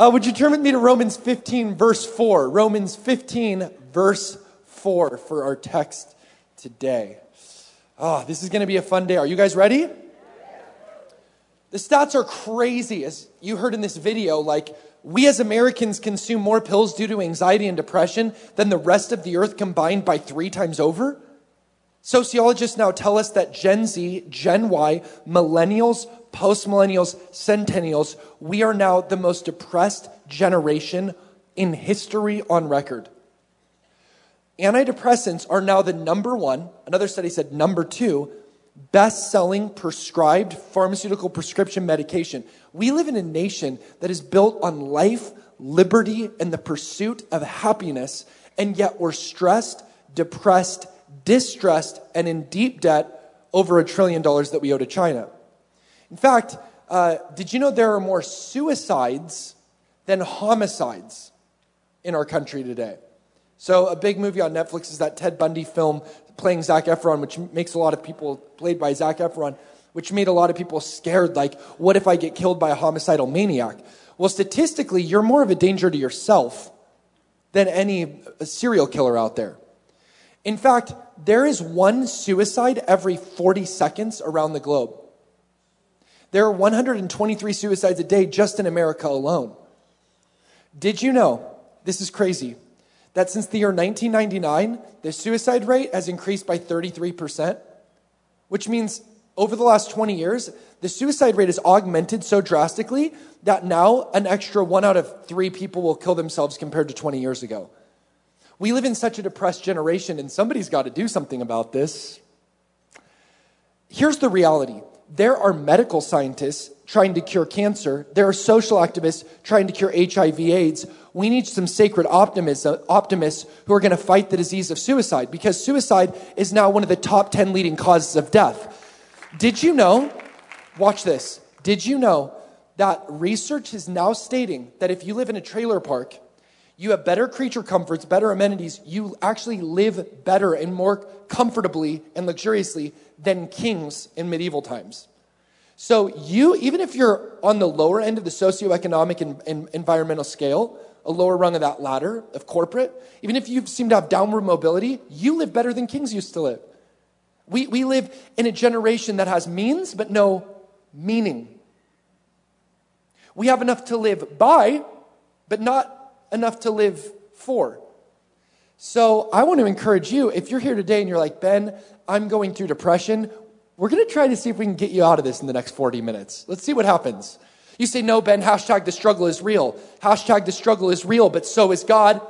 Uh, would you turn with me to Romans 15, verse 4? Romans 15, verse 4 for our text today. Oh, this is going to be a fun day. Are you guys ready? The stats are crazy. As you heard in this video, like, we as Americans consume more pills due to anxiety and depression than the rest of the earth combined by three times over. Sociologists now tell us that Gen Z, Gen Y, millennials, post millennials, centennials, we are now the most depressed generation in history on record. Antidepressants are now the number one, another study said number two, best selling prescribed pharmaceutical prescription medication. We live in a nation that is built on life, liberty, and the pursuit of happiness, and yet we're stressed, depressed, distressed, and in deep debt over a trillion dollars that we owe to China. In fact, uh, did you know there are more suicides than homicides in our country today? So, a big movie on Netflix is that Ted Bundy film playing Zac Efron, which makes a lot of people, played by Zac Efron, which made a lot of people scared. Like, what if I get killed by a homicidal maniac? Well, statistically, you're more of a danger to yourself than any serial killer out there. In fact, there is one suicide every 40 seconds around the globe. There are 123 suicides a day just in America alone. Did you know, this is crazy, that since the year 1999, the suicide rate has increased by 33%, which means over the last 20 years, the suicide rate has augmented so drastically that now an extra one out of three people will kill themselves compared to 20 years ago. We live in such a depressed generation, and somebody's got to do something about this. Here's the reality there are medical scientists trying to cure cancer, there are social activists trying to cure HIV AIDS. We need some sacred optimists who are going to fight the disease of suicide because suicide is now one of the top 10 leading causes of death. Did you know? Watch this. Did you know that research is now stating that if you live in a trailer park you have better creature comforts, better amenities. You actually live better and more comfortably and luxuriously than kings in medieval times. So, you, even if you're on the lower end of the socioeconomic and, and environmental scale, a lower rung of that ladder of corporate, even if you seem to have downward mobility, you live better than kings used to live. We, we live in a generation that has means but no meaning. We have enough to live by, but not enough to live for. So I want to encourage you if you're here today and you're like, Ben, I'm going through depression, we're going to try to see if we can get you out of this in the next 40 minutes. Let's see what happens. You say, no, Ben, hashtag the struggle is real. Hashtag the struggle is real, but so is God.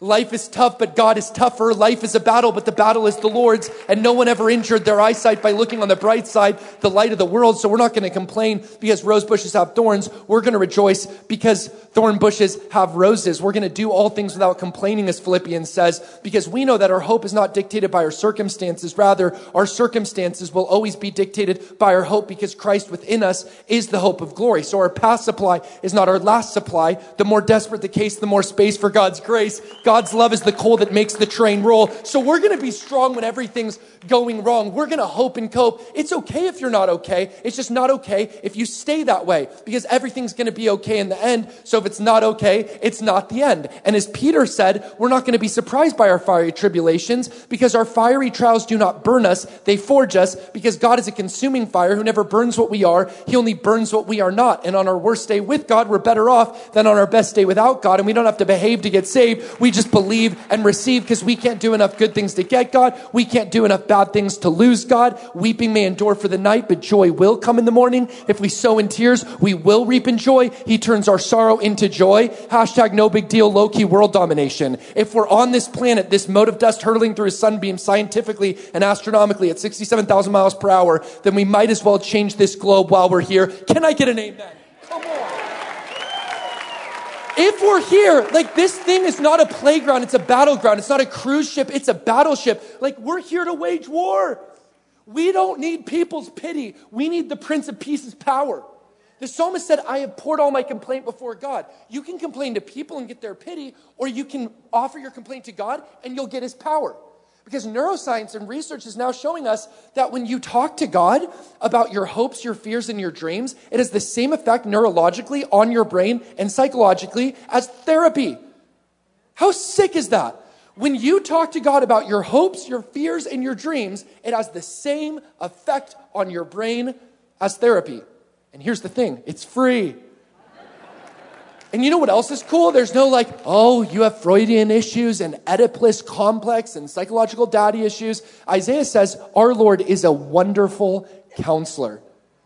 Life is tough, but God is tougher. Life is a battle, but the battle is the Lord's. And no one ever injured their eyesight by looking on the bright side, the light of the world. So we're not going to complain because rose bushes have thorns. We're going to rejoice because thorn bushes have roses. We're going to do all things without complaining, as Philippians says, because we know that our hope is not dictated by our circumstances. Rather, our circumstances will always be dictated by our hope because Christ within us is the hope of glory. So our past supply is not our last supply. The more desperate the case, the more space for God's grace. God's love is the coal that makes the train roll. So we're going to be strong when everything's going wrong. We're going to hope and cope. It's okay if you're not okay. It's just not okay if you stay that way because everything's going to be okay in the end. So if it's not okay, it's not the end. And as Peter said, we're not going to be surprised by our fiery tribulations because our fiery trials do not burn us. They forge us because God is a consuming fire who never burns what we are. He only burns what we are not. And on our worst day with God, we're better off than on our best day without God. And we don't have to behave to get saved. We just believe and receive because we can't do enough good things to get God. We can't do enough bad things to lose God. Weeping may endure for the night, but joy will come in the morning. If we sow in tears, we will reap in joy. He turns our sorrow into joy. Hashtag no big deal, low key world domination. If we're on this planet, this mote of dust hurtling through a sunbeam scientifically and astronomically at 67,000 miles per hour, then we might as well change this globe while we're here. Can I get an amen? Come on. If we're here, like this thing is not a playground, it's a battleground. It's not a cruise ship, it's a battleship. Like we're here to wage war. We don't need people's pity. We need the Prince of Peace's power. The psalmist said, I have poured all my complaint before God. You can complain to people and get their pity, or you can offer your complaint to God and you'll get his power. Because neuroscience and research is now showing us that when you talk to God about your hopes, your fears, and your dreams, it has the same effect neurologically on your brain and psychologically as therapy. How sick is that? When you talk to God about your hopes, your fears, and your dreams, it has the same effect on your brain as therapy. And here's the thing it's free. And you know what else is cool? There's no like, oh, you have Freudian issues and Oedipus complex and psychological daddy issues. Isaiah says, our Lord is a wonderful counselor.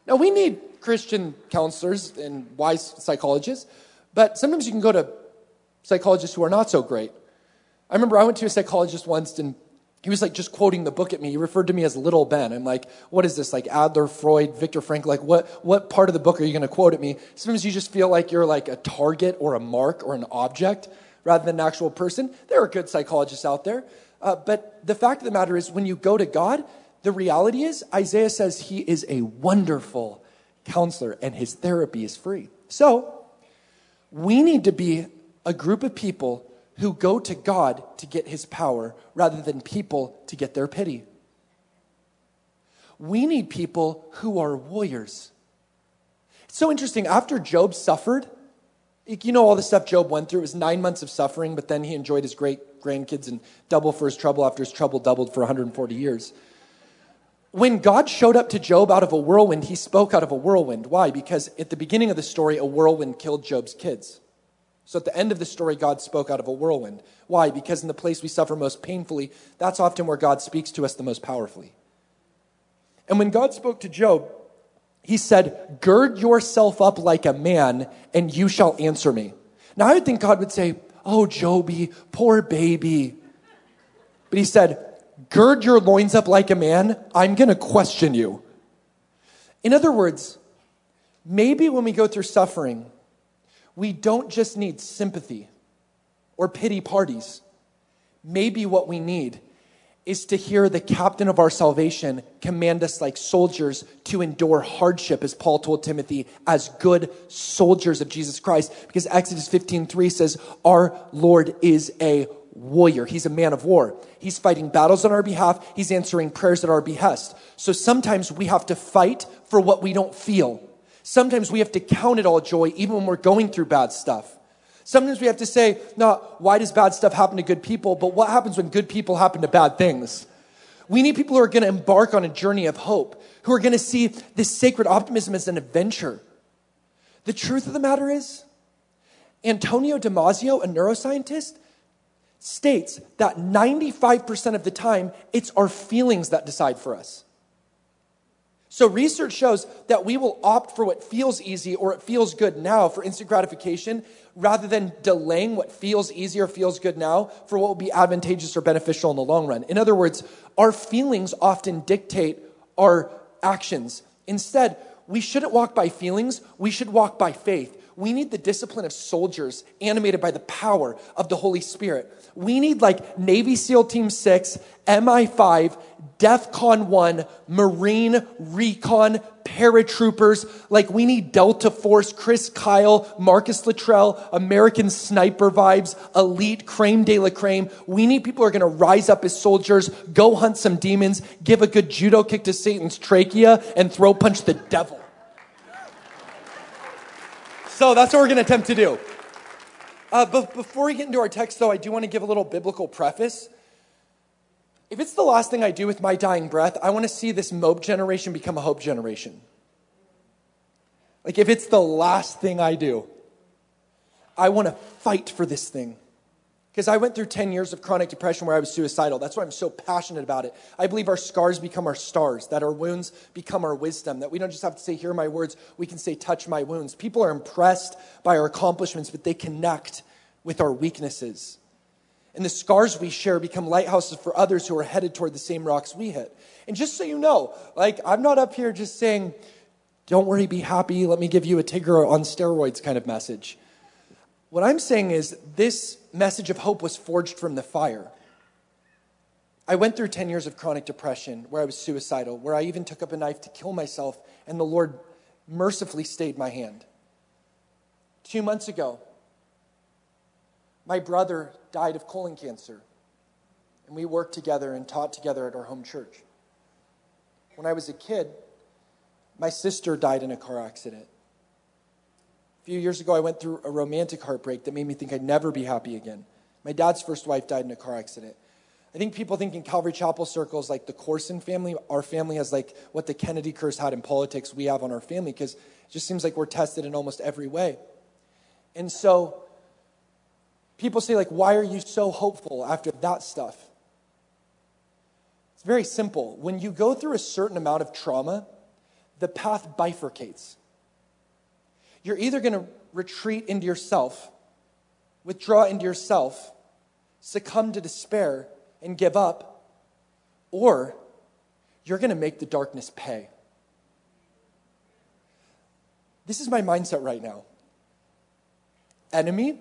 Now, we need Christian counselors and wise psychologists, but sometimes you can go to psychologists who are not so great. I remember I went to a psychologist once and he was like just quoting the book at me. He referred to me as Little Ben. I'm like, what is this? Like Adler, Freud, Viktor Frankl? Like, what, what part of the book are you going to quote at me? Sometimes you just feel like you're like a target or a mark or an object rather than an actual person. There are good psychologists out there. Uh, but the fact of the matter is, when you go to God, the reality is, Isaiah says he is a wonderful counselor and his therapy is free. So, we need to be a group of people who go to God to get his power rather than people to get their pity. We need people who are warriors. It's so interesting. After Job suffered, you know all the stuff Job went through. It was nine months of suffering, but then he enjoyed his great grandkids and double for his trouble after his trouble doubled for 140 years. When God showed up to Job out of a whirlwind, he spoke out of a whirlwind. Why? Because at the beginning of the story, a whirlwind killed Job's kids. So at the end of the story, God spoke out of a whirlwind. Why? Because in the place we suffer most painfully, that's often where God speaks to us the most powerfully. And when God spoke to Job, he said, Gird yourself up like a man, and you shall answer me. Now, I would think God would say, Oh, Joby, poor baby. But he said, Gird your loins up like a man. I'm going to question you. In other words, maybe when we go through suffering, we don't just need sympathy or pity parties. Maybe what we need is to hear the captain of our salvation command us like soldiers to endure hardship as Paul told Timothy as good soldiers of Jesus Christ because Exodus 15:3 says our Lord is a warrior. He's a man of war. He's fighting battles on our behalf. He's answering prayers at our behest. So sometimes we have to fight for what we don't feel. Sometimes we have to count it all joy even when we're going through bad stuff. Sometimes we have to say, not why does bad stuff happen to good people, but what happens when good people happen to bad things? We need people who are going to embark on a journey of hope, who are going to see this sacred optimism as an adventure. The truth of the matter is, Antonio Damasio, a neuroscientist, states that 95% of the time, it's our feelings that decide for us. So, research shows that we will opt for what feels easy or it feels good now for instant gratification rather than delaying what feels easy or feels good now for what will be advantageous or beneficial in the long run. In other words, our feelings often dictate our actions. Instead, we shouldn't walk by feelings, we should walk by faith. We need the discipline of soldiers animated by the power of the Holy Spirit. We need like Navy SEAL Team 6, MI5, DEF CON 1, Marine Recon, paratroopers. Like we need Delta Force, Chris Kyle, Marcus Luttrell, American Sniper vibes, elite creme de la creme. We need people who are going to rise up as soldiers, go hunt some demons, give a good judo kick to Satan's trachea, and throw punch the devil. So that's what we're going to attempt to do. Uh, but before we get into our text, though, I do want to give a little biblical preface. If it's the last thing I do with my dying breath, I want to see this mope generation become a hope generation. Like, if it's the last thing I do, I want to fight for this thing. Because I went through 10 years of chronic depression where I was suicidal. That's why I'm so passionate about it. I believe our scars become our stars, that our wounds become our wisdom, that we don't just have to say, Hear my words, we can say, Touch my wounds. People are impressed by our accomplishments, but they connect with our weaknesses. And the scars we share become lighthouses for others who are headed toward the same rocks we hit. And just so you know, like, I'm not up here just saying, Don't worry, be happy, let me give you a Tigger on steroids kind of message. What I'm saying is, this message of hope was forged from the fire. I went through 10 years of chronic depression where I was suicidal, where I even took up a knife to kill myself, and the Lord mercifully stayed my hand. Two months ago, my brother died of colon cancer. and we worked together and taught together at our home church. When I was a kid, my sister died in a car accident. A few years ago, I went through a romantic heartbreak that made me think I'd never be happy again. My dad's first wife died in a car accident. I think people think in Calvary Chapel circles, like the Courson family, our family has like what the Kennedy curse had in politics, we have on our family, because it just seems like we're tested in almost every way. And so people say, like, why are you so hopeful after that stuff? It's very simple. When you go through a certain amount of trauma, the path bifurcates. You're either going to retreat into yourself, withdraw into yourself, succumb to despair, and give up, or you're going to make the darkness pay. This is my mindset right now. Enemy,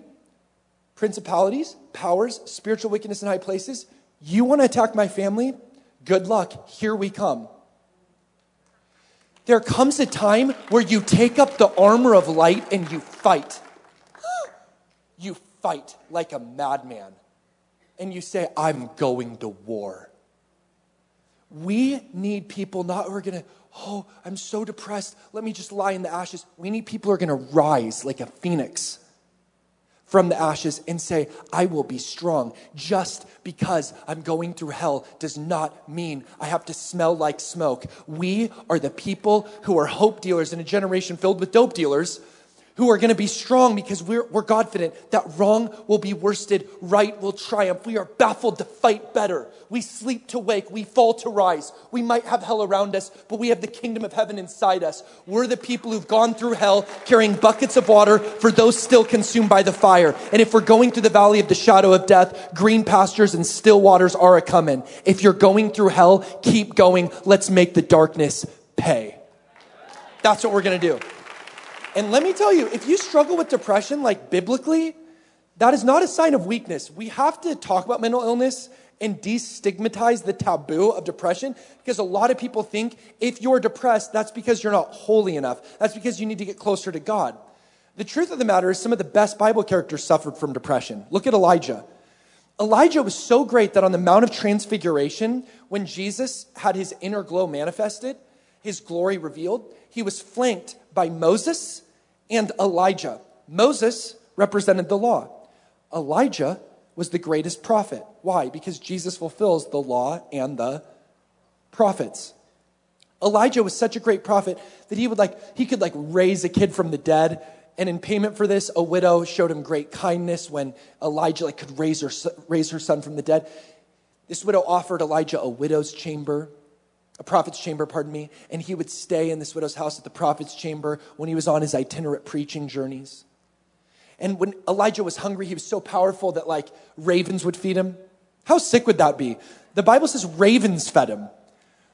principalities, powers, spiritual wickedness in high places. You want to attack my family? Good luck. Here we come. There comes a time where you take up the armor of light and you fight. You fight like a madman and you say, I'm going to war. We need people not who are going to, oh, I'm so depressed. Let me just lie in the ashes. We need people who are going to rise like a phoenix from the ashes and say, I will be strong. Just because I'm going through hell does not mean I have to smell like smoke. We are the people who are hope dealers in a generation filled with dope dealers who are going to be strong because we're, we're confident that wrong will be worsted, right will triumph. We are baffled to fight better. We sleep to wake, we fall to rise. We might have hell around us, but we have the kingdom of heaven inside us. We're the people who've gone through hell carrying buckets of water for those still consumed by the fire. And if we're going through the valley of the shadow of death, green pastures and still waters are a coming. If you're going through hell, keep going. Let's make the darkness pay. That's what we're going to do. And let me tell you, if you struggle with depression, like biblically, that is not a sign of weakness. We have to talk about mental illness and destigmatize the taboo of depression because a lot of people think if you're depressed, that's because you're not holy enough. That's because you need to get closer to God. The truth of the matter is, some of the best Bible characters suffered from depression. Look at Elijah. Elijah was so great that on the Mount of Transfiguration, when Jesus had his inner glow manifested, his glory revealed, he was flanked by Moses and Elijah. Moses represented the law. Elijah was the greatest prophet. Why? Because Jesus fulfills the law and the prophets. Elijah was such a great prophet that he would like he could like raise a kid from the dead and in payment for this a widow showed him great kindness when Elijah like could raise her raise her son from the dead. This widow offered Elijah a widow's chamber a prophet's chamber, pardon me, and he would stay in this widow's house at the prophet's chamber when he was on his itinerant preaching journeys. And when Elijah was hungry, he was so powerful that like ravens would feed him. How sick would that be? The Bible says ravens fed him.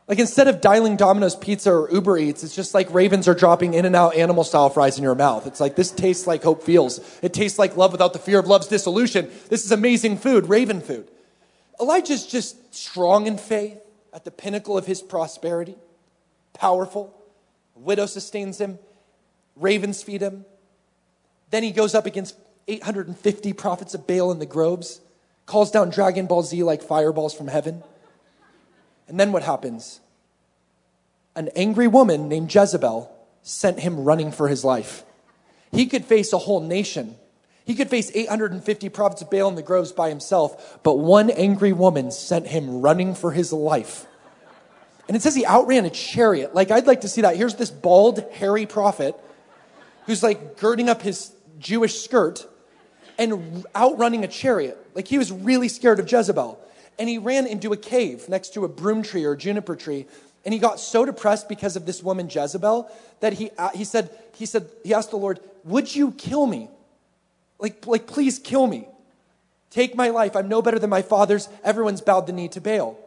Like instead of dialing Domino's Pizza or Uber Eats, it's just like ravens are dropping in and out animal style fries in your mouth. It's like this tastes like hope feels. It tastes like love without the fear of love's dissolution. This is amazing food, raven food. Elijah's just strong in faith at the pinnacle of his prosperity, powerful. A widow sustains him, ravens feed him. Then he goes up against 850 prophets of Baal in the groves, calls down Dragon Ball Z like fireballs from heaven. And then what happens? An angry woman named Jezebel sent him running for his life. He could face a whole nation he could face 850 prophets of Baal in the groves by himself, but one angry woman sent him running for his life. And it says he outran a chariot. Like, I'd like to see that. Here's this bald, hairy prophet who's like girding up his Jewish skirt and outrunning a chariot. Like, he was really scared of Jezebel. And he ran into a cave next to a broom tree or juniper tree. And he got so depressed because of this woman Jezebel that he, uh, he said, he said, he asked the Lord, would you kill me? Like, like, please kill me. Take my life. I'm no better than my father's. Everyone's bowed the knee to Baal.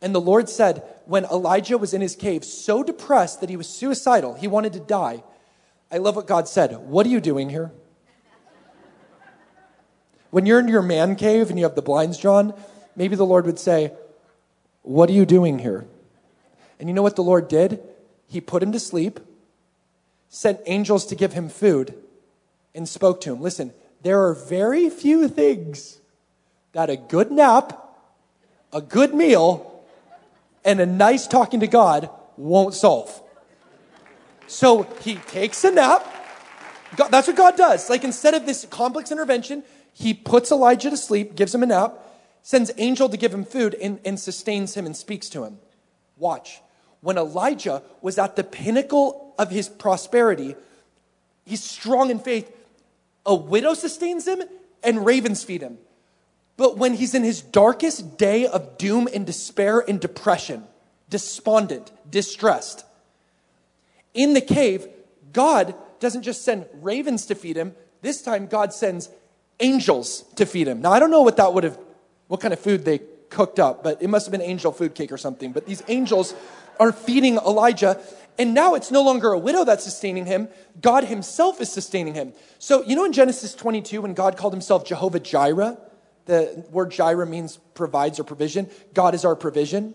And the Lord said, when Elijah was in his cave, so depressed that he was suicidal, he wanted to die. I love what God said. What are you doing here? When you're in your man cave and you have the blinds drawn, maybe the Lord would say, What are you doing here? And you know what the Lord did? He put him to sleep, sent angels to give him food, and spoke to him. Listen, there are very few things that a good nap a good meal and a nice talking to God won't solve. So he takes a nap. God, that's what God does. Like instead of this complex intervention, he puts Elijah to sleep, gives him a nap, sends angel to give him food, and, and sustains him and speaks to him. Watch. When Elijah was at the pinnacle of his prosperity, he's strong in faith. A widow sustains him and ravens feed him. But when he's in his darkest day of doom and despair and depression, despondent, distressed, in the cave, God doesn't just send ravens to feed him. This time, God sends angels to feed him. Now, I don't know what that would have, what kind of food they cooked up, but it must have been angel food cake or something. But these angels are feeding Elijah. And now it's no longer a widow that's sustaining him. God himself is sustaining him. So, you know, in Genesis 22, when God called himself Jehovah Jireh, the word Jireh means provides or provision. God is our provision.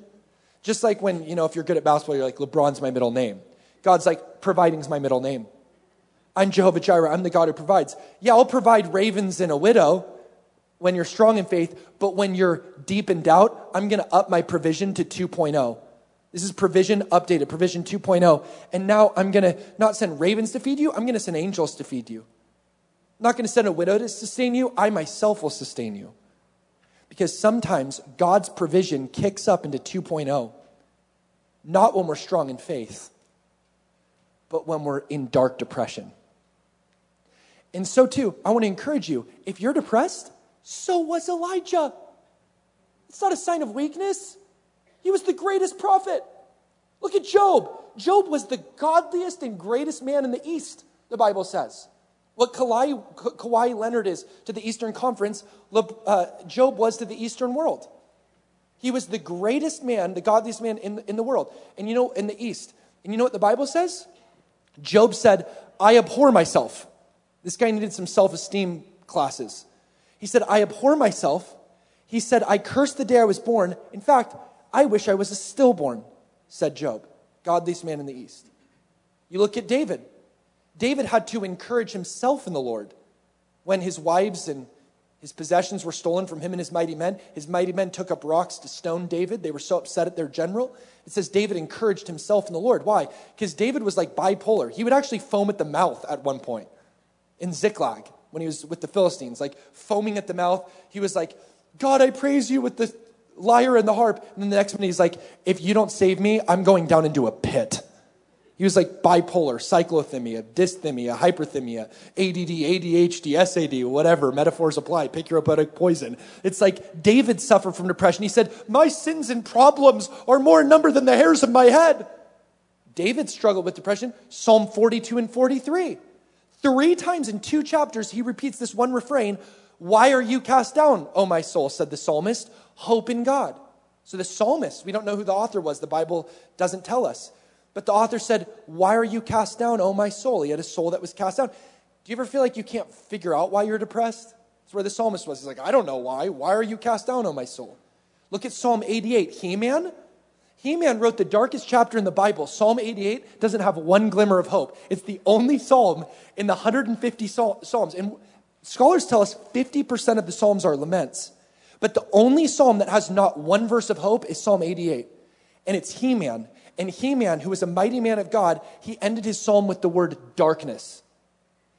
Just like when, you know, if you're good at basketball, you're like, LeBron's my middle name. God's like, providing's my middle name. I'm Jehovah Jireh. I'm the God who provides. Yeah, I'll provide ravens and a widow when you're strong in faith, but when you're deep in doubt, I'm going to up my provision to 2.0. This is provision updated, provision 2.0. And now I'm going to not send ravens to feed you, I'm going to send angels to feed you. I'm not going to send a widow to sustain you, I myself will sustain you. Because sometimes God's provision kicks up into 2.0, not when we're strong in faith, but when we're in dark depression. And so, too, I want to encourage you if you're depressed, so was Elijah. It's not a sign of weakness. He was the greatest prophet. Look at Job. Job was the godliest and greatest man in the East, the Bible says. What Kawhi, Kawhi Leonard is to the Eastern Conference, uh, Job was to the Eastern world. He was the greatest man, the godliest man in, in the world. And you know, in the East. And you know what the Bible says? Job said, I abhor myself. This guy needed some self esteem classes. He said, I abhor myself. He said, I curse the day I was born. In fact, I wish I was a stillborn, said Job, godliest man in the East. You look at David. David had to encourage himself in the Lord when his wives and his possessions were stolen from him and his mighty men. His mighty men took up rocks to stone David. They were so upset at their general. It says David encouraged himself in the Lord. Why? Because David was like bipolar. He would actually foam at the mouth at one point in Ziklag when he was with the Philistines, like foaming at the mouth. He was like, God, I praise you with the lyre and the harp. And then the next minute he's like, if you don't save me, I'm going down into a pit. He was like bipolar, cyclothymia, dysthymia, hyperthymia, ADD, ADHD, SAD, whatever, metaphors apply, pick your poetic poison. It's like David suffered from depression. He said, My sins and problems are more in number than the hairs of my head. David struggled with depression, Psalm 42 and 43. Three times in two chapters, he repeats this one refrain Why are you cast down, O my soul? said the psalmist. Hope in God. So the psalmist, we don't know who the author was, the Bible doesn't tell us. But the author said, Why are you cast down, O my soul? He had a soul that was cast down. Do you ever feel like you can't figure out why you're depressed? That's where the psalmist was. He's like, I don't know why. Why are you cast down, O my soul? Look at Psalm 88. Heman. He Man wrote the darkest chapter in the Bible. Psalm 88 doesn't have one glimmer of hope. It's the only psalm in the 150 psalms. And scholars tell us 50% of the psalms are laments. But the only psalm that has not one verse of hope is Psalm 88. And it's Heman. And Heman, who was a mighty man of God, he ended his psalm with the word darkness.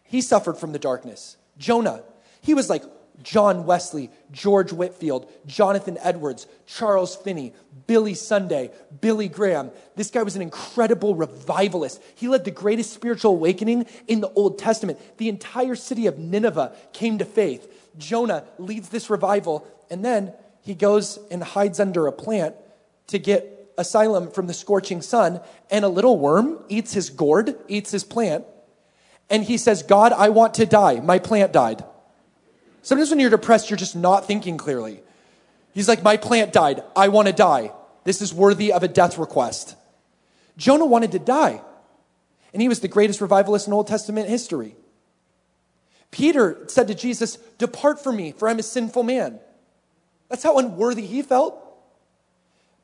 He suffered from the darkness. Jonah, he was like John Wesley, George Whitefield, Jonathan Edwards, Charles Finney, Billy Sunday, Billy Graham. This guy was an incredible revivalist. He led the greatest spiritual awakening in the Old Testament. The entire city of Nineveh came to faith. Jonah leads this revival, and then he goes and hides under a plant to get asylum from the scorching sun, and a little worm eats his gourd, eats his plant, and he says, God, I want to die. My plant died. Sometimes when you're depressed, you're just not thinking clearly. He's like, My plant died. I want to die. This is worthy of a death request. Jonah wanted to die, and he was the greatest revivalist in Old Testament history. Peter said to Jesus, Depart from me, for I'm a sinful man. That's how unworthy he felt.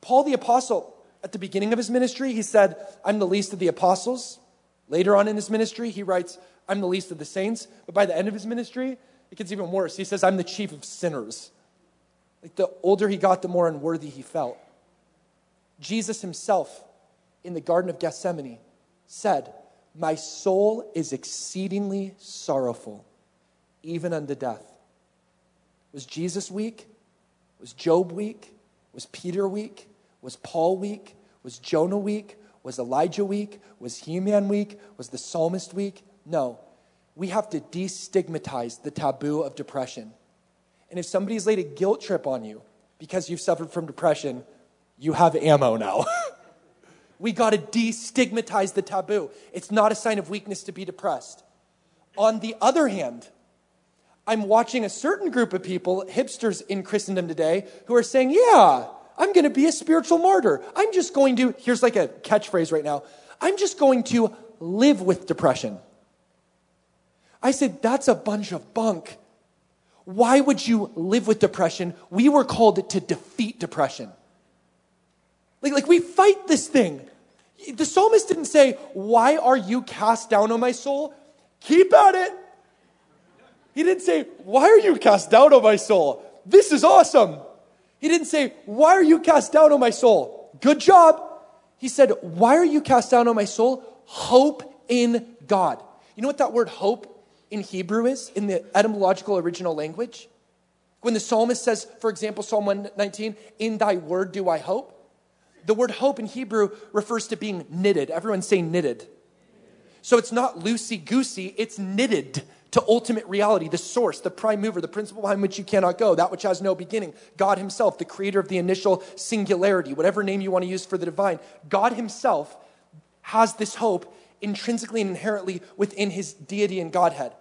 Paul the Apostle, at the beginning of his ministry, he said, I'm the least of the apostles. Later on in his ministry, he writes, I'm the least of the saints. But by the end of his ministry, it gets even worse. He says, I'm the chief of sinners. Like the older he got, the more unworthy he felt. Jesus himself in the Garden of Gethsemane said, My soul is exceedingly sorrowful, even unto death. Was Jesus weak? Was Job weak? Was Peter weak? Was Paul weak? Was Jonah weak? Was Elijah weak? Was Heman weak? Was the psalmist weak? No. We have to destigmatize the taboo of depression. And if somebody's laid a guilt trip on you because you've suffered from depression, you have ammo now. we got to destigmatize the taboo. It's not a sign of weakness to be depressed. On the other hand, I'm watching a certain group of people, hipsters in Christendom today, who are saying, Yeah, I'm going to be a spiritual martyr. I'm just going to, here's like a catchphrase right now I'm just going to live with depression. I said, That's a bunch of bunk. Why would you live with depression? We were called to defeat depression. Like, like we fight this thing. The psalmist didn't say, Why are you cast down, on my soul? Keep at it. He didn't say, Why are you cast down, on my soul? This is awesome. He didn't say, Why are you cast down, on my soul? Good job. He said, Why are you cast down, on my soul? Hope in God. You know what that word hope in Hebrew is, in the etymological original language? When the psalmist says, for example, Psalm 119, In thy word do I hope. The word hope in Hebrew refers to being knitted. Everyone say knitted. So it's not loosey goosey, it's knitted to ultimate reality, the source, the prime mover, the principle behind which you cannot go, that which has no beginning. God Himself, the creator of the initial singularity, whatever name you want to use for the divine. God Himself has this hope intrinsically and inherently within His deity and Godhead.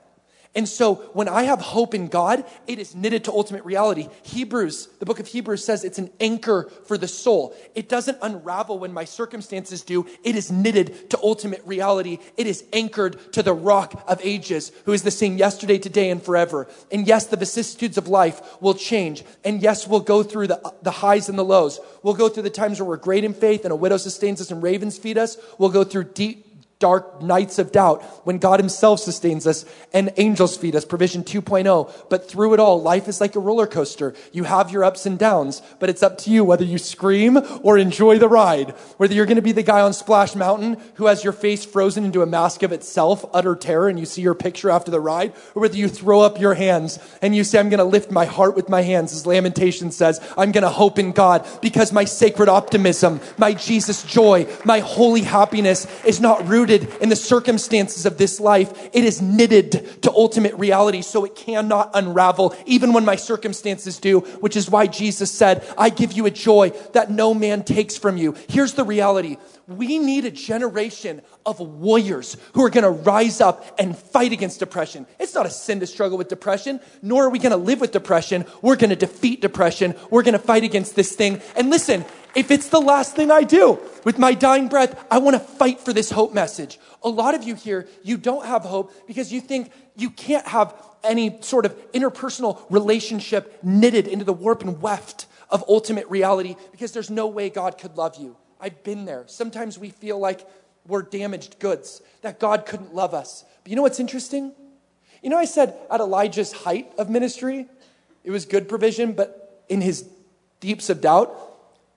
And so when I have hope in God, it is knitted to ultimate reality. Hebrews, the book of Hebrews says it's an anchor for the soul. It doesn't unravel when my circumstances do. It is knitted to ultimate reality. It is anchored to the rock of ages, who is the same yesterday, today, and forever. And yes, the vicissitudes of life will change. And yes, we'll go through the, the highs and the lows. We'll go through the times where we're great in faith and a widow sustains us and ravens feed us. We'll go through deep dark nights of doubt when God Himself sustains us and angels feed us, provision 2.0. But through it all, life is like a roller coaster. You have your ups and downs, but it's up to you whether you scream or enjoy the ride. Whether you're going to be the guy on Splash Mountain who has your face frozen into a mask of itself, utter terror, and you see your picture after the ride, or whether you throw up your hands and you say, I'm going to lift my heart with my hands, as Lamentation says, I'm going to hope in God because my sacred optimism, my Jesus joy, my holy happiness is not rooted rooted in the circumstances of this life. It is knitted to ultimate reality, so it cannot unravel, even when my circumstances do, which is why Jesus said, I give you a joy that no man takes from you. Here's the reality. We need a generation of warriors who are going to rise up and fight against depression. It's not a sin to struggle with depression, nor are we going to live with depression. We're going to defeat depression. We're going to fight against this thing. And listen, if it's the last thing I do with my dying breath, I want to fight for this hope message. A lot of you here, you don't have hope because you think you can't have any sort of interpersonal relationship knitted into the warp and weft of ultimate reality because there's no way God could love you. I've been there. Sometimes we feel like we're damaged goods, that God couldn't love us. But you know what's interesting? You know, I said at Elijah's height of ministry, it was good provision, but in his deeps of doubt,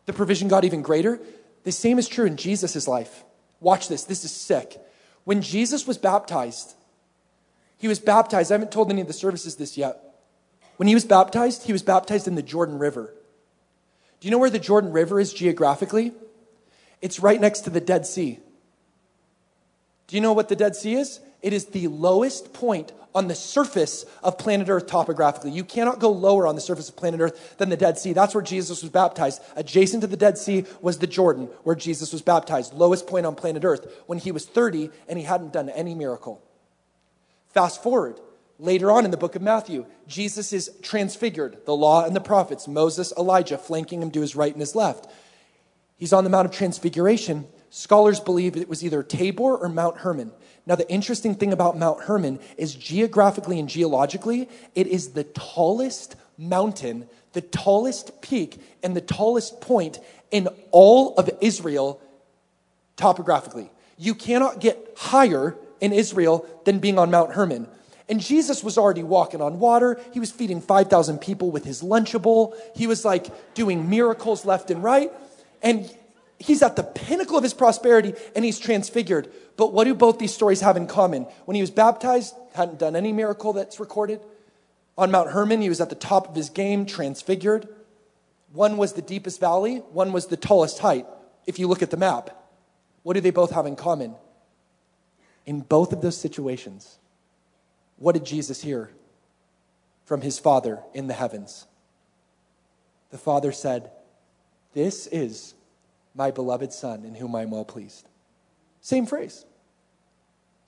the provision got even greater. The same is true in Jesus' life. Watch this, this is sick. When Jesus was baptized, he was baptized. I haven't told any of the services this yet. When he was baptized, he was baptized in the Jordan River. Do you know where the Jordan River is geographically? It's right next to the Dead Sea. Do you know what the Dead Sea is? It is the lowest point on the surface of planet Earth topographically. You cannot go lower on the surface of planet Earth than the Dead Sea. That's where Jesus was baptized. Adjacent to the Dead Sea was the Jordan, where Jesus was baptized. Lowest point on planet Earth when he was 30 and he hadn't done any miracle. Fast forward. Later on in the book of Matthew, Jesus is transfigured. The law and the prophets, Moses, Elijah, flanking him to his right and his left. He's on the Mount of Transfiguration. Scholars believe it was either Tabor or Mount Hermon. Now, the interesting thing about Mount Hermon is geographically and geologically, it is the tallest mountain, the tallest peak, and the tallest point in all of Israel topographically. You cannot get higher in Israel than being on Mount Hermon. And Jesus was already walking on water. He was feeding 5,000 people with his Lunchable. He was like doing miracles left and right. And he's at the pinnacle of his prosperity and he's transfigured. But what do both these stories have in common? When he was baptized, hadn't done any miracle that's recorded. On Mount Hermon, he was at the top of his game, transfigured. One was the deepest valley, one was the tallest height. If you look at the map, what do they both have in common? In both of those situations, what did Jesus hear from his Father in the heavens? The Father said, This is my beloved Son in whom I am well pleased. Same phrase.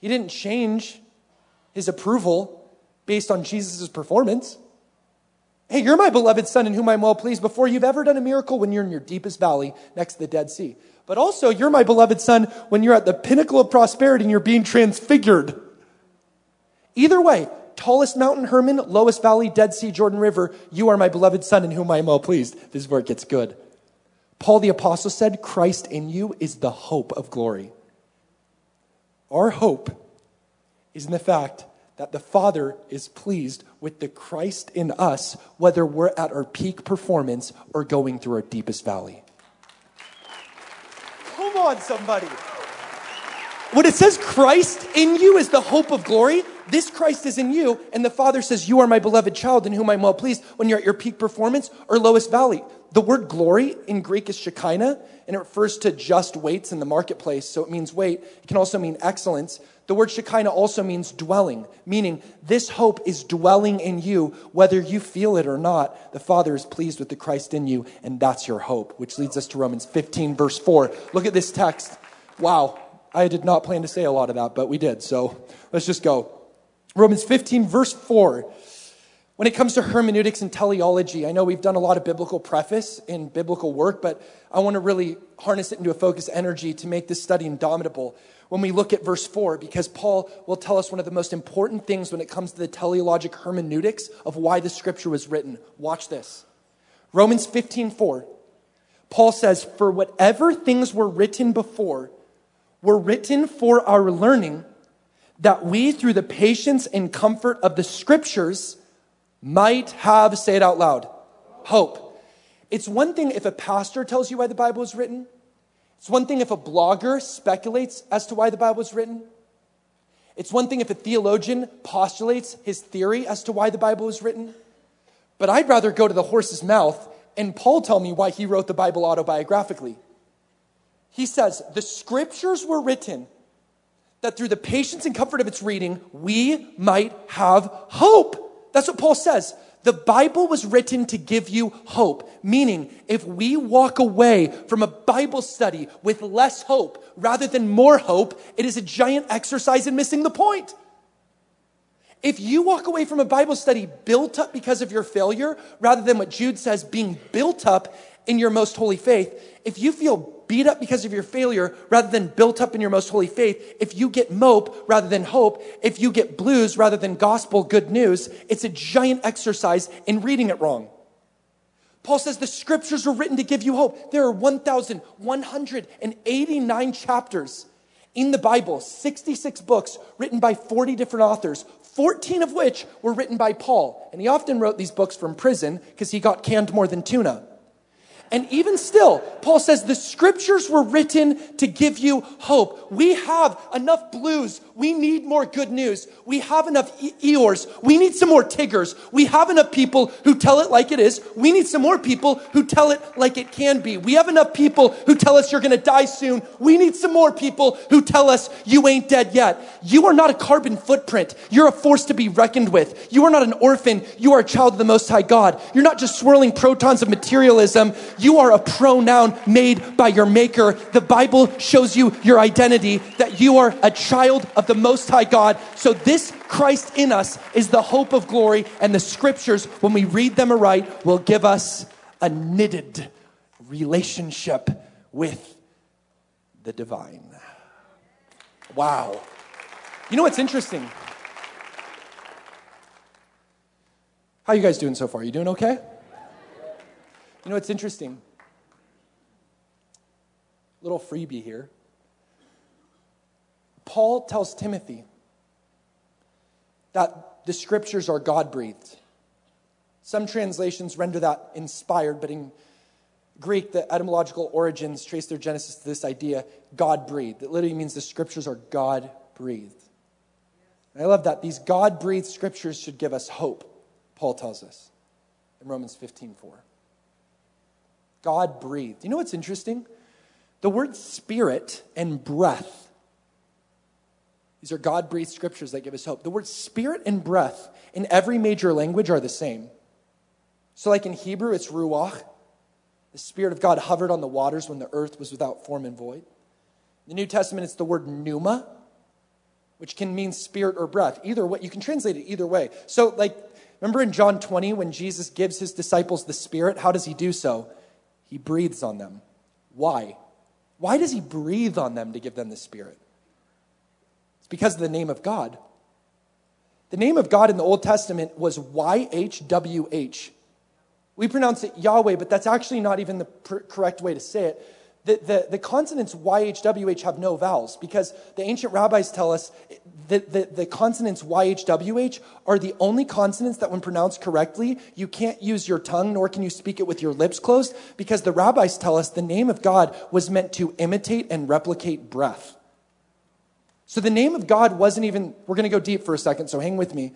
He didn't change his approval based on Jesus' performance. Hey, you're my beloved Son in whom I'm well pleased before you've ever done a miracle when you're in your deepest valley next to the Dead Sea. But also, you're my beloved Son when you're at the pinnacle of prosperity and you're being transfigured. Either way, tallest mountain, Hermon, lowest valley, Dead Sea, Jordan River, you are my beloved Son in whom I am well pleased. This is where it gets good. Paul the Apostle said, Christ in you is the hope of glory. Our hope is in the fact that the Father is pleased with the Christ in us, whether we're at our peak performance or going through our deepest valley. Come on, somebody. When it says Christ in you is the hope of glory, this Christ is in you, and the Father says, You are my beloved child in whom I'm well pleased when you're at your peak performance or lowest valley. The word glory in Greek is Shekinah, and it refers to just weights in the marketplace, so it means weight. It can also mean excellence. The word Shekinah also means dwelling, meaning this hope is dwelling in you, whether you feel it or not. The Father is pleased with the Christ in you, and that's your hope, which leads us to Romans 15, verse 4. Look at this text. Wow, I did not plan to say a lot of that, but we did, so let's just go. Romans 15, verse 4. When it comes to hermeneutics and teleology, I know we've done a lot of biblical preface in biblical work, but I want to really harness it into a focus energy to make this study indomitable when we look at verse 4 because Paul will tell us one of the most important things when it comes to the teleologic hermeneutics of why the scripture was written. Watch this. Romans 15 4. Paul says, For whatever things were written before were written for our learning that we, through the patience and comfort of the scriptures, might have, say it out loud, hope. It's one thing if a pastor tells you why the Bible was written. It's one thing if a blogger speculates as to why the Bible was written. It's one thing if a theologian postulates his theory as to why the Bible was written. But I'd rather go to the horse's mouth and Paul tell me why he wrote the Bible autobiographically. He says, The scriptures were written that through the patience and comfort of its reading, we might have hope. That's what Paul says. The Bible was written to give you hope, meaning if we walk away from a Bible study with less hope rather than more hope, it is a giant exercise in missing the point. If you walk away from a Bible study built up because of your failure, rather than what Jude says, being built up in your most holy faith, if you feel beat up because of your failure rather than built up in your most holy faith, if you get mope rather than hope, if you get blues rather than gospel good news, it's a giant exercise in reading it wrong. Paul says the scriptures were written to give you hope. There are 1,189 chapters in the Bible, 66 books written by 40 different authors, 14 of which were written by Paul. And he often wrote these books from prison because he got canned more than tuna. And even still, Paul says the scriptures were written to give you hope. We have enough blues. We need more good news. We have enough e- Eeyores. We need some more Tiggers. We have enough people who tell it like it is. We need some more people who tell it like it can be. We have enough people who tell us you're going to die soon. We need some more people who tell us you ain't dead yet. You are not a carbon footprint. You're a force to be reckoned with. You are not an orphan. You are a child of the Most High God. You're not just swirling protons of materialism. You are a pronoun made by your maker. The Bible shows you your identity, that you are a child of the Most High God. So this Christ in us is the hope of glory, and the scriptures, when we read them aright, will give us a knitted relationship with the divine. Wow. You know what's interesting? How you guys doing so far? Are You doing okay? You know it's interesting? Little freebie here. Paul tells Timothy that the scriptures are God breathed. Some translations render that inspired, but in Greek, the etymological origins trace their genesis to this idea God breathed. It literally means the scriptures are God breathed. I love that. These God breathed scriptures should give us hope, Paul tells us in Romans 15 4. God breathed. You know what's interesting? The word spirit and breath, these are God breathed scriptures that give us hope. The word spirit and breath in every major language are the same. So, like in Hebrew, it's ruach. The Spirit of God hovered on the waters when the earth was without form and void. In the New Testament, it's the word pneuma, which can mean spirit or breath. Either way, you can translate it either way. So, like, remember in John 20 when Jesus gives his disciples the Spirit? How does he do so? He breathes on them. Why? Why does he breathe on them to give them the Spirit? It's because of the name of God. The name of God in the Old Testament was YHWH. We pronounce it Yahweh, but that's actually not even the pr- correct way to say it. The, the, the, consonants YHWH have no vowels because the ancient rabbis tell us that the, the consonants YHWH are the only consonants that, when pronounced correctly, you can't use your tongue nor can you speak it with your lips closed because the rabbis tell us the name of God was meant to imitate and replicate breath. So the name of God wasn't even, we're going to go deep for a second, so hang with me.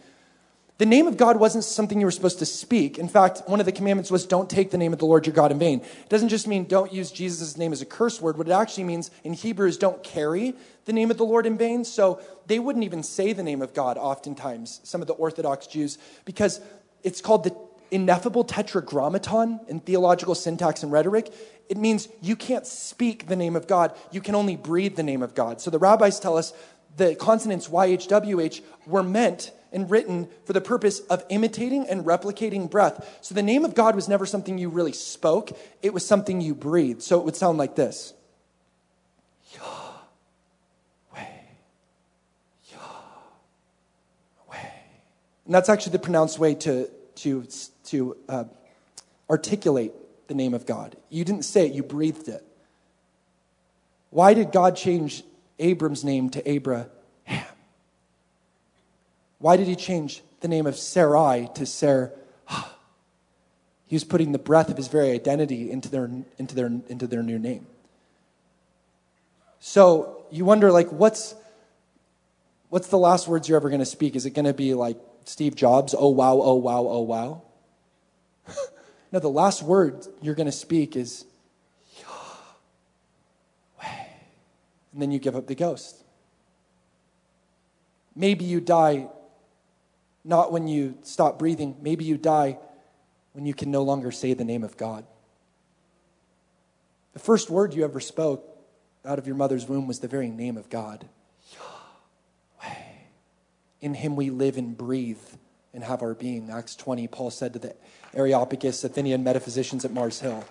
The name of God wasn't something you were supposed to speak. In fact, one of the commandments was don't take the name of the Lord your God in vain. It doesn't just mean don't use Jesus' name as a curse word. What it actually means in Hebrew is don't carry the name of the Lord in vain. So they wouldn't even say the name of God oftentimes, some of the Orthodox Jews, because it's called the ineffable tetragrammaton in theological syntax and rhetoric. It means you can't speak the name of God, you can only breathe the name of God. So the rabbis tell us the consonants YHWH were meant and written for the purpose of imitating and replicating breath. So the name of God was never something you really spoke, it was something you breathed. So it would sound like this. And that's actually the pronounced way to, to, to uh, articulate the name of God. You didn't say it, you breathed it. Why did God change Abram's name to Abraham? Why did he change the name of Sarai to Sarah? He was putting the breath of his very identity into their, into their, into their new name. So you wonder, like, what's, what's the last words you're ever going to speak? Is it going to be like Steve Jobs, oh wow, oh wow, oh wow? no, the last word you're going to speak is. And then you give up the ghost. Maybe you die not when you stop breathing. Maybe you die when you can no longer say the name of God. The first word you ever spoke out of your mother's womb was the very name of God. In him we live and breathe and have our being. Acts 20, Paul said to the Areopagus, Athenian metaphysicians at Mars Hill.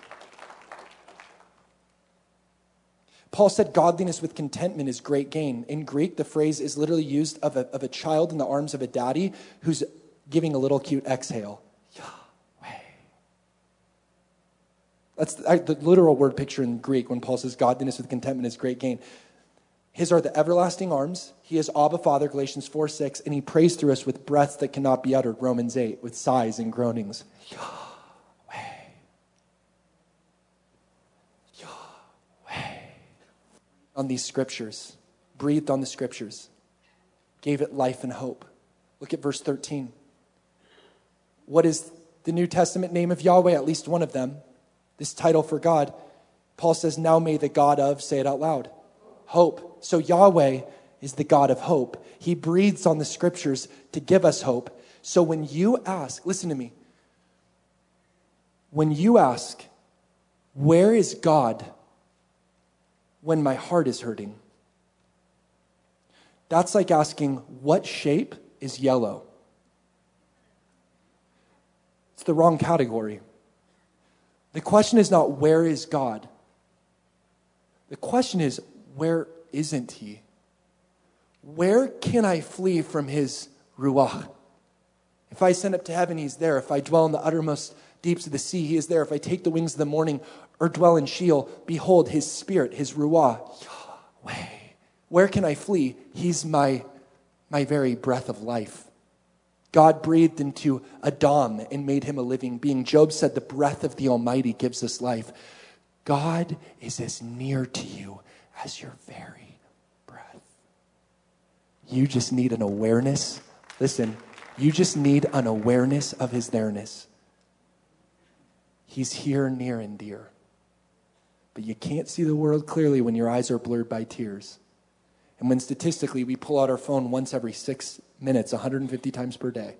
Paul said godliness with contentment is great gain. In Greek, the phrase is literally used of a, of a child in the arms of a daddy who's giving a little cute exhale. Yahweh. That's the, the literal word picture in Greek when Paul says godliness with contentment is great gain. His are the everlasting arms. He is Abba Father, Galatians 4 6, and he prays through us with breaths that cannot be uttered, Romans 8, with sighs and groanings. Yahweh. On these scriptures, breathed on the scriptures, gave it life and hope. Look at verse 13. What is the New Testament name of Yahweh? At least one of them. This title for God. Paul says, Now may the God of, say it out loud, hope. So Yahweh is the God of hope. He breathes on the scriptures to give us hope. So when you ask, listen to me, when you ask, Where is God? When my heart is hurting. That's like asking, what shape is yellow? It's the wrong category. The question is not, where is God? The question is, where isn't He? Where can I flee from His Ruach? If I ascend up to heaven, He's there. If I dwell in the uttermost deeps of the sea, He is there. If I take the wings of the morning or dwell in Sheol, behold, his spirit, his ruach, Yahweh. Where can I flee? He's my, my very breath of life. God breathed into Adam and made him a living being. Job said, The breath of the Almighty gives us life. God is as near to you as your very breath. You just need an awareness. Listen, you just need an awareness of his nearness. He's here, near, and dear. But you can't see the world clearly when your eyes are blurred by tears. And when statistically we pull out our phone once every six minutes, 150 times per day,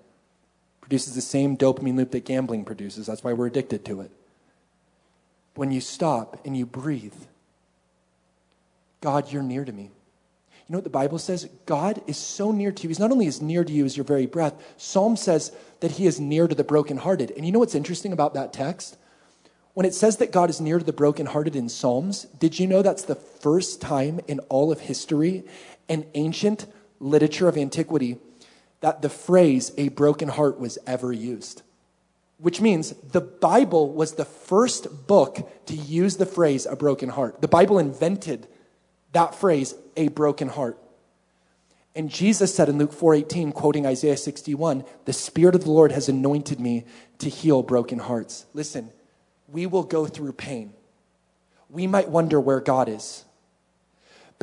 produces the same dopamine loop that gambling produces. That's why we're addicted to it. When you stop and you breathe, God, you're near to me. You know what the Bible says? God is so near to you. He's not only as near to you as your very breath, Psalm says that he is near to the brokenhearted. And you know what's interesting about that text? When it says that God is near to the brokenhearted in Psalms, did you know that's the first time in all of history and ancient literature of antiquity that the phrase a broken heart was ever used? Which means the Bible was the first book to use the phrase a broken heart. The Bible invented that phrase, a broken heart. And Jesus said in Luke 4:18 quoting Isaiah 61, "The spirit of the Lord has anointed me to heal broken hearts." Listen, we will go through pain. We might wonder where God is.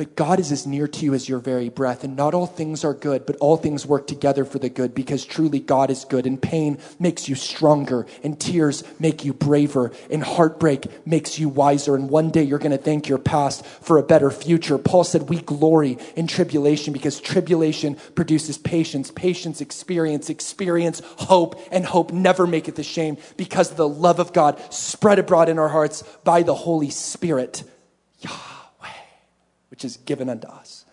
But God is as near to you as your very breath. And not all things are good, but all things work together for the good because truly God is good. And pain makes you stronger, and tears make you braver, and heartbreak makes you wiser. And one day you're going to thank your past for a better future. Paul said, We glory in tribulation because tribulation produces patience, patience, experience, experience, hope, and hope never maketh ashamed because the love of God spread abroad in our hearts by the Holy Spirit. Yah which is given unto us.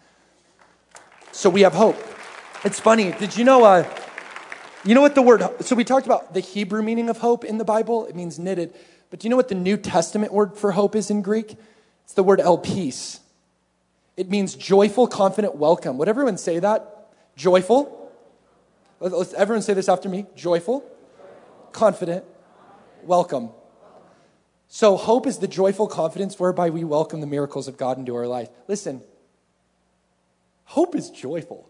So we have hope. It's funny. Did you know? Uh, you know what the word? So we talked about the Hebrew meaning of hope in the Bible. It means knitted. But do you know what the New Testament word for hope is in Greek? It's the word elpis. It means joyful, confident welcome. Would everyone say that? Joyful. Let's everyone say this after me. Joyful, confident, welcome. So, hope is the joyful confidence whereby we welcome the miracles of God into our life. Listen, hope is joyful.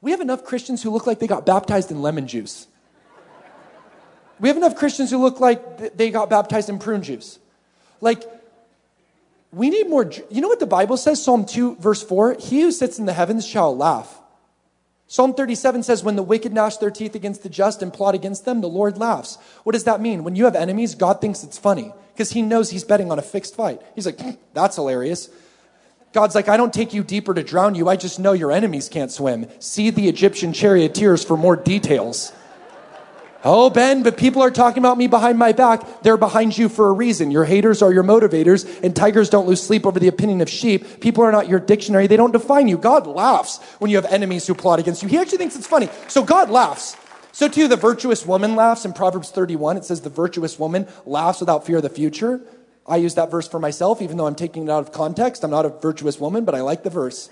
We have enough Christians who look like they got baptized in lemon juice. We have enough Christians who look like they got baptized in prune juice. Like, we need more. You know what the Bible says? Psalm 2, verse 4 He who sits in the heavens shall laugh. Psalm 37 says, When the wicked gnash their teeth against the just and plot against them, the Lord laughs. What does that mean? When you have enemies, God thinks it's funny because he knows he's betting on a fixed fight. He's like, hmm, That's hilarious. God's like, I don't take you deeper to drown you. I just know your enemies can't swim. See the Egyptian charioteers for more details. Oh, Ben, but people are talking about me behind my back. They're behind you for a reason. Your haters are your motivators, and tigers don't lose sleep over the opinion of sheep. People are not your dictionary. They don't define you. God laughs when you have enemies who plot against you. He actually thinks it's funny. So God laughs. So too, the virtuous woman laughs in Proverbs 31. It says the virtuous woman laughs without fear of the future. I use that verse for myself, even though I'm taking it out of context. I'm not a virtuous woman, but I like the verse.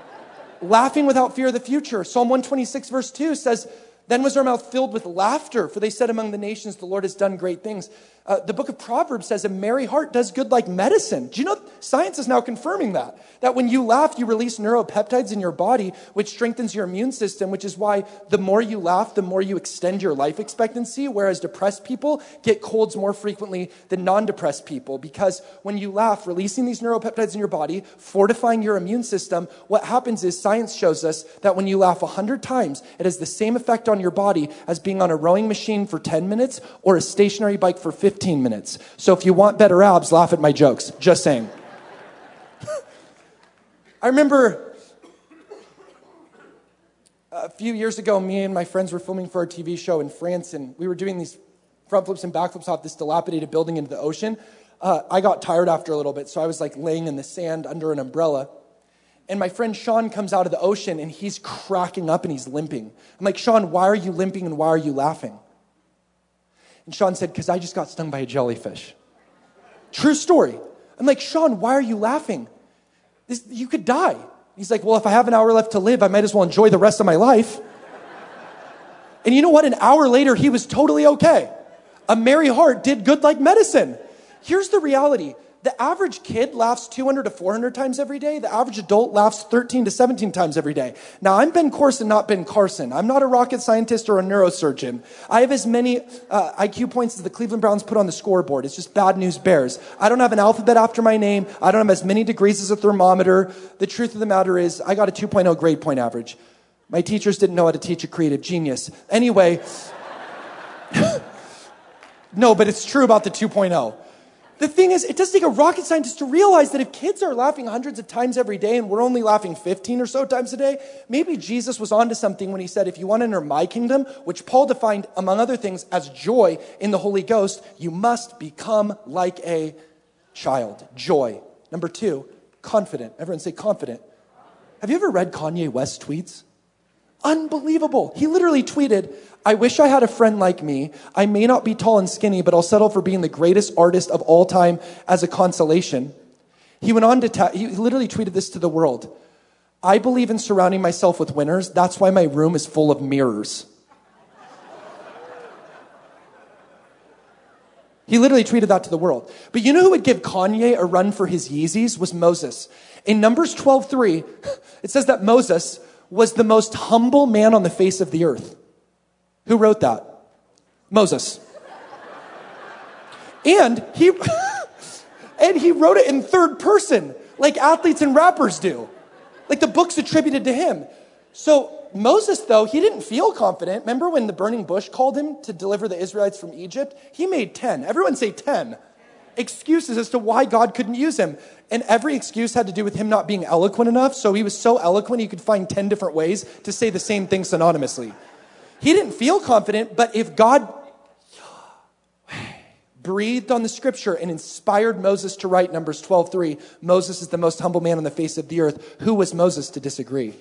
Laughing without fear of the future. Psalm 126, verse 2 says, then was our mouth filled with laughter, for they said among the nations, The Lord has done great things. Uh, the book of Proverbs says a merry heart does good like medicine. Do you know science is now confirming that? That when you laugh, you release neuropeptides in your body, which strengthens your immune system, which is why the more you laugh, the more you extend your life expectancy, whereas depressed people get colds more frequently than non depressed people. Because when you laugh, releasing these neuropeptides in your body, fortifying your immune system, what happens is science shows us that when you laugh 100 times, it has the same effect on your body as being on a rowing machine for 10 minutes or a stationary bike for 50 15 minutes. So if you want better abs, laugh at my jokes. Just saying. I remember a few years ago, me and my friends were filming for our TV show in France, and we were doing these front flips and back flips off this dilapidated building into the ocean. Uh, I got tired after a little bit, so I was like laying in the sand under an umbrella. And my friend Sean comes out of the ocean and he's cracking up and he's limping. I'm like, Sean, why are you limping and why are you laughing? And Sean said, Because I just got stung by a jellyfish. True story. I'm like, Sean, why are you laughing? This, you could die. He's like, Well, if I have an hour left to live, I might as well enjoy the rest of my life. And you know what? An hour later, he was totally okay. A merry heart did good like medicine. Here's the reality The average kid laughs 200 to 400 times every day. The average adult laughs 13 to 17 times every day. Now, I'm Ben Courson, not Ben Carson. I'm not a rocket scientist or a neurosurgeon. I have as many uh, IQ points as the Cleveland Browns put on the scoreboard. It's just bad news bears. I don't have an alphabet after my name. I don't have as many degrees as a thermometer. The truth of the matter is, I got a 2.0 grade point average. My teachers didn't know how to teach a creative genius. Anyway, no, but it's true about the 2.0. The thing is, it does take a rocket scientist to realize that if kids are laughing hundreds of times every day and we're only laughing 15 or so times a day, maybe Jesus was onto something when he said, if you want to enter my kingdom, which Paul defined, among other things, as joy in the Holy Ghost, you must become like a child. Joy. Number two, confident. Everyone say confident. Have you ever read Kanye West tweets? Unbelievable. He literally tweeted, I wish I had a friend like me. I may not be tall and skinny, but I'll settle for being the greatest artist of all time as a consolation. He went on to, ta- he literally tweeted this to the world. I believe in surrounding myself with winners. That's why my room is full of mirrors. He literally tweeted that to the world. But you know who would give Kanye a run for his Yeezys was Moses. In Numbers 12:3, it says that Moses was the most humble man on the face of the earth. Who wrote that? Moses. And he and he wrote it in third person, like athletes and rappers do. Like the book's attributed to him. So Moses, though, he didn't feel confident. Remember when the burning bush called him to deliver the Israelites from Egypt? He made 10. Everyone say 10 excuses as to why God couldn't use him. And every excuse had to do with him not being eloquent enough. So he was so eloquent, he could find 10 different ways to say the same thing synonymously. He didn't feel confident, but if God breathed on the scripture and inspired Moses to write Numbers 12:3, Moses is the most humble man on the face of the earth. Who was Moses to disagree?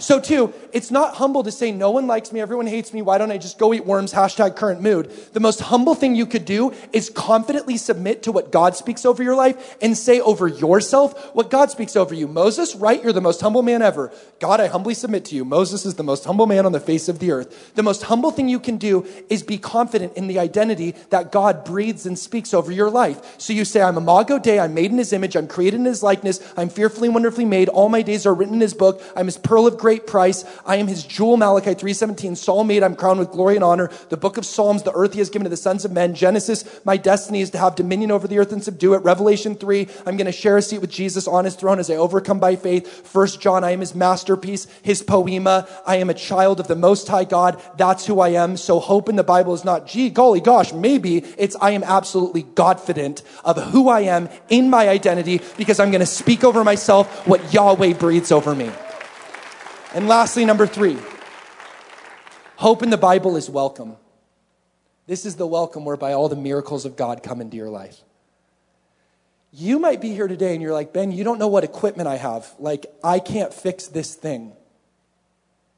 So, too, it's not humble to say, no one likes me, everyone hates me, why don't I just go eat worms, hashtag current mood. The most humble thing you could do is confidently submit to what God speaks over your life and say over yourself what God speaks over you. Moses, right? You're the most humble man ever. God, I humbly submit to you. Moses is the most humble man on the face of the earth. The most humble thing you can do is be confident in the identity that God breathes and speaks over your life. So you say, I'm Imago Dei, I'm made in his image, I'm created in his likeness, I'm fearfully and wonderfully made, all my days are written in his book, I'm his pearl of great great price. I am his jewel, Malachi 3.17. Saul made, I'm crowned with glory and honor. The book of Psalms, the earth he has given to the sons of men. Genesis, my destiny is to have dominion over the earth and subdue it. Revelation 3, I'm going to share a seat with Jesus on his throne as I overcome by faith. First John, I am his masterpiece, his poema. I am a child of the Most High God. That's who I am. So hope in the Bible is not, gee, golly gosh, maybe. It's I am absolutely Godfident of who I am in my identity because I'm going to speak over myself what Yahweh breathes over me. And lastly, number three, hope in the Bible is welcome. This is the welcome whereby all the miracles of God come into your life. You might be here today and you're like, Ben, you don't know what equipment I have. Like, I can't fix this thing.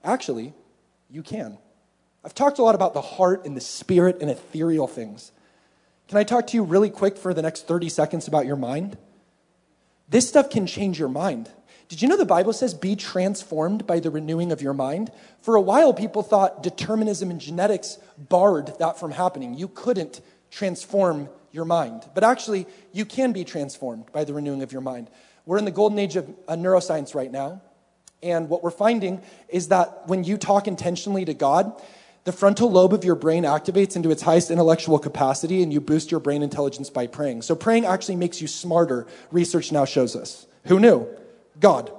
Actually, you can. I've talked a lot about the heart and the spirit and ethereal things. Can I talk to you really quick for the next 30 seconds about your mind? This stuff can change your mind. Did you know the Bible says be transformed by the renewing of your mind? For a while, people thought determinism and genetics barred that from happening. You couldn't transform your mind. But actually, you can be transformed by the renewing of your mind. We're in the golden age of uh, neuroscience right now. And what we're finding is that when you talk intentionally to God, the frontal lobe of your brain activates into its highest intellectual capacity, and you boost your brain intelligence by praying. So, praying actually makes you smarter, research now shows us. Who knew? God.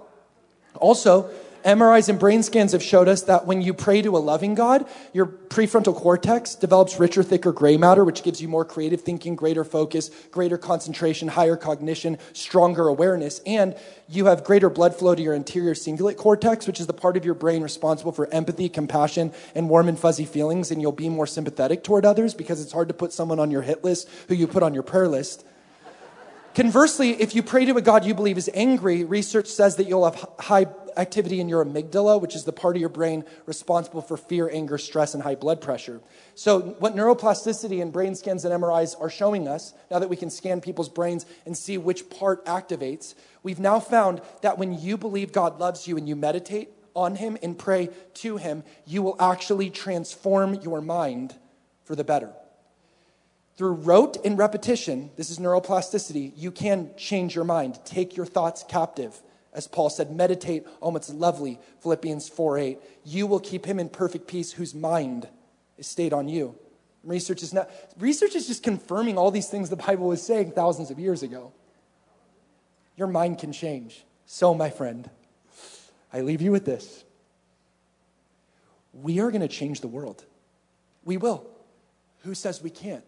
Also, MRIs and brain scans have showed us that when you pray to a loving God, your prefrontal cortex develops richer, thicker gray matter, which gives you more creative thinking, greater focus, greater concentration, higher cognition, stronger awareness, and you have greater blood flow to your anterior cingulate cortex, which is the part of your brain responsible for empathy, compassion, and warm and fuzzy feelings, and you'll be more sympathetic toward others because it's hard to put someone on your hit list who you put on your prayer list. Conversely, if you pray to a God you believe is angry, research says that you'll have high activity in your amygdala, which is the part of your brain responsible for fear, anger, stress, and high blood pressure. So, what neuroplasticity and brain scans and MRIs are showing us, now that we can scan people's brains and see which part activates, we've now found that when you believe God loves you and you meditate on Him and pray to Him, you will actually transform your mind for the better. Through rote and repetition, this is neuroplasticity, you can change your mind. Take your thoughts captive. As Paul said, meditate oh, on what's lovely, Philippians 4 8. You will keep him in perfect peace whose mind is stayed on you. Research is not research is just confirming all these things the Bible was saying thousands of years ago. Your mind can change. So, my friend, I leave you with this. We are going to change the world. We will. Who says we can't?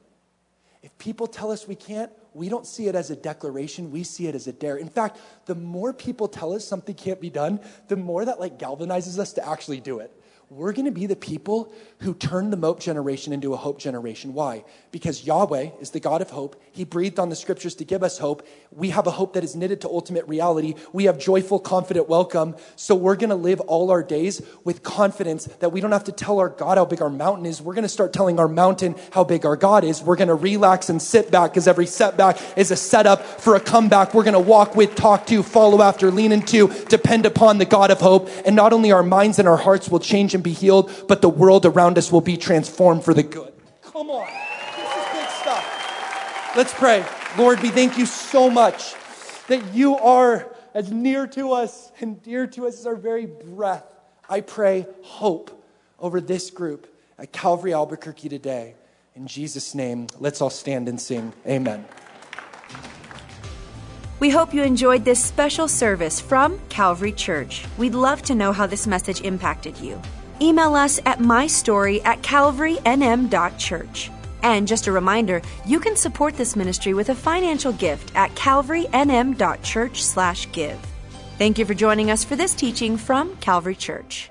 If people tell us we can't, we don't see it as a declaration, we see it as a dare. In fact, the more people tell us something can't be done, the more that like galvanizes us to actually do it we're going to be the people who turn the mope generation into a hope generation. Why? Because Yahweh is the God of hope. He breathed on the scriptures to give us hope. We have a hope that is knitted to ultimate reality. We have joyful, confident welcome. So we're going to live all our days with confidence that we don't have to tell our God how big our mountain is. We're going to start telling our mountain how big our God is. We're going to relax and sit back because every setback is a setup for a comeback. We're going to walk with, talk to, follow after, lean into, depend upon the God of hope. And not only our minds and our hearts will change and be healed, but the world around us will be transformed for the good. Come on. This is big stuff. Let's pray. Lord, we thank you so much that you are as near to us and dear to us as our very breath. I pray hope over this group at Calvary Albuquerque today. In Jesus' name, let's all stand and sing. Amen. We hope you enjoyed this special service from Calvary Church. We'd love to know how this message impacted you. Email us at mystory at calvarynm.church. And just a reminder, you can support this ministry with a financial gift at calvarynm.church/give. Thank you for joining us for this teaching from Calvary Church.